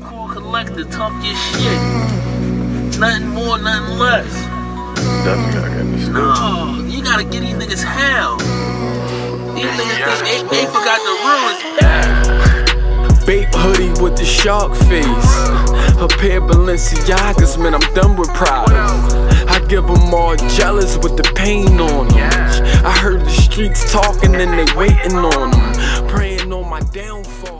hardcore collector, talk your shit. Nothing more, nothing less. Definitely gotta get me No, you gotta get these niggas hell. These niggas think they, they forgot the rules. Bape hoodie with the shark face. A pair of Balenciagas, man, I'm done with pride. I give them all jealous with the pain on them. I heard the streets talking and they waiting on them. Praying on my downfall.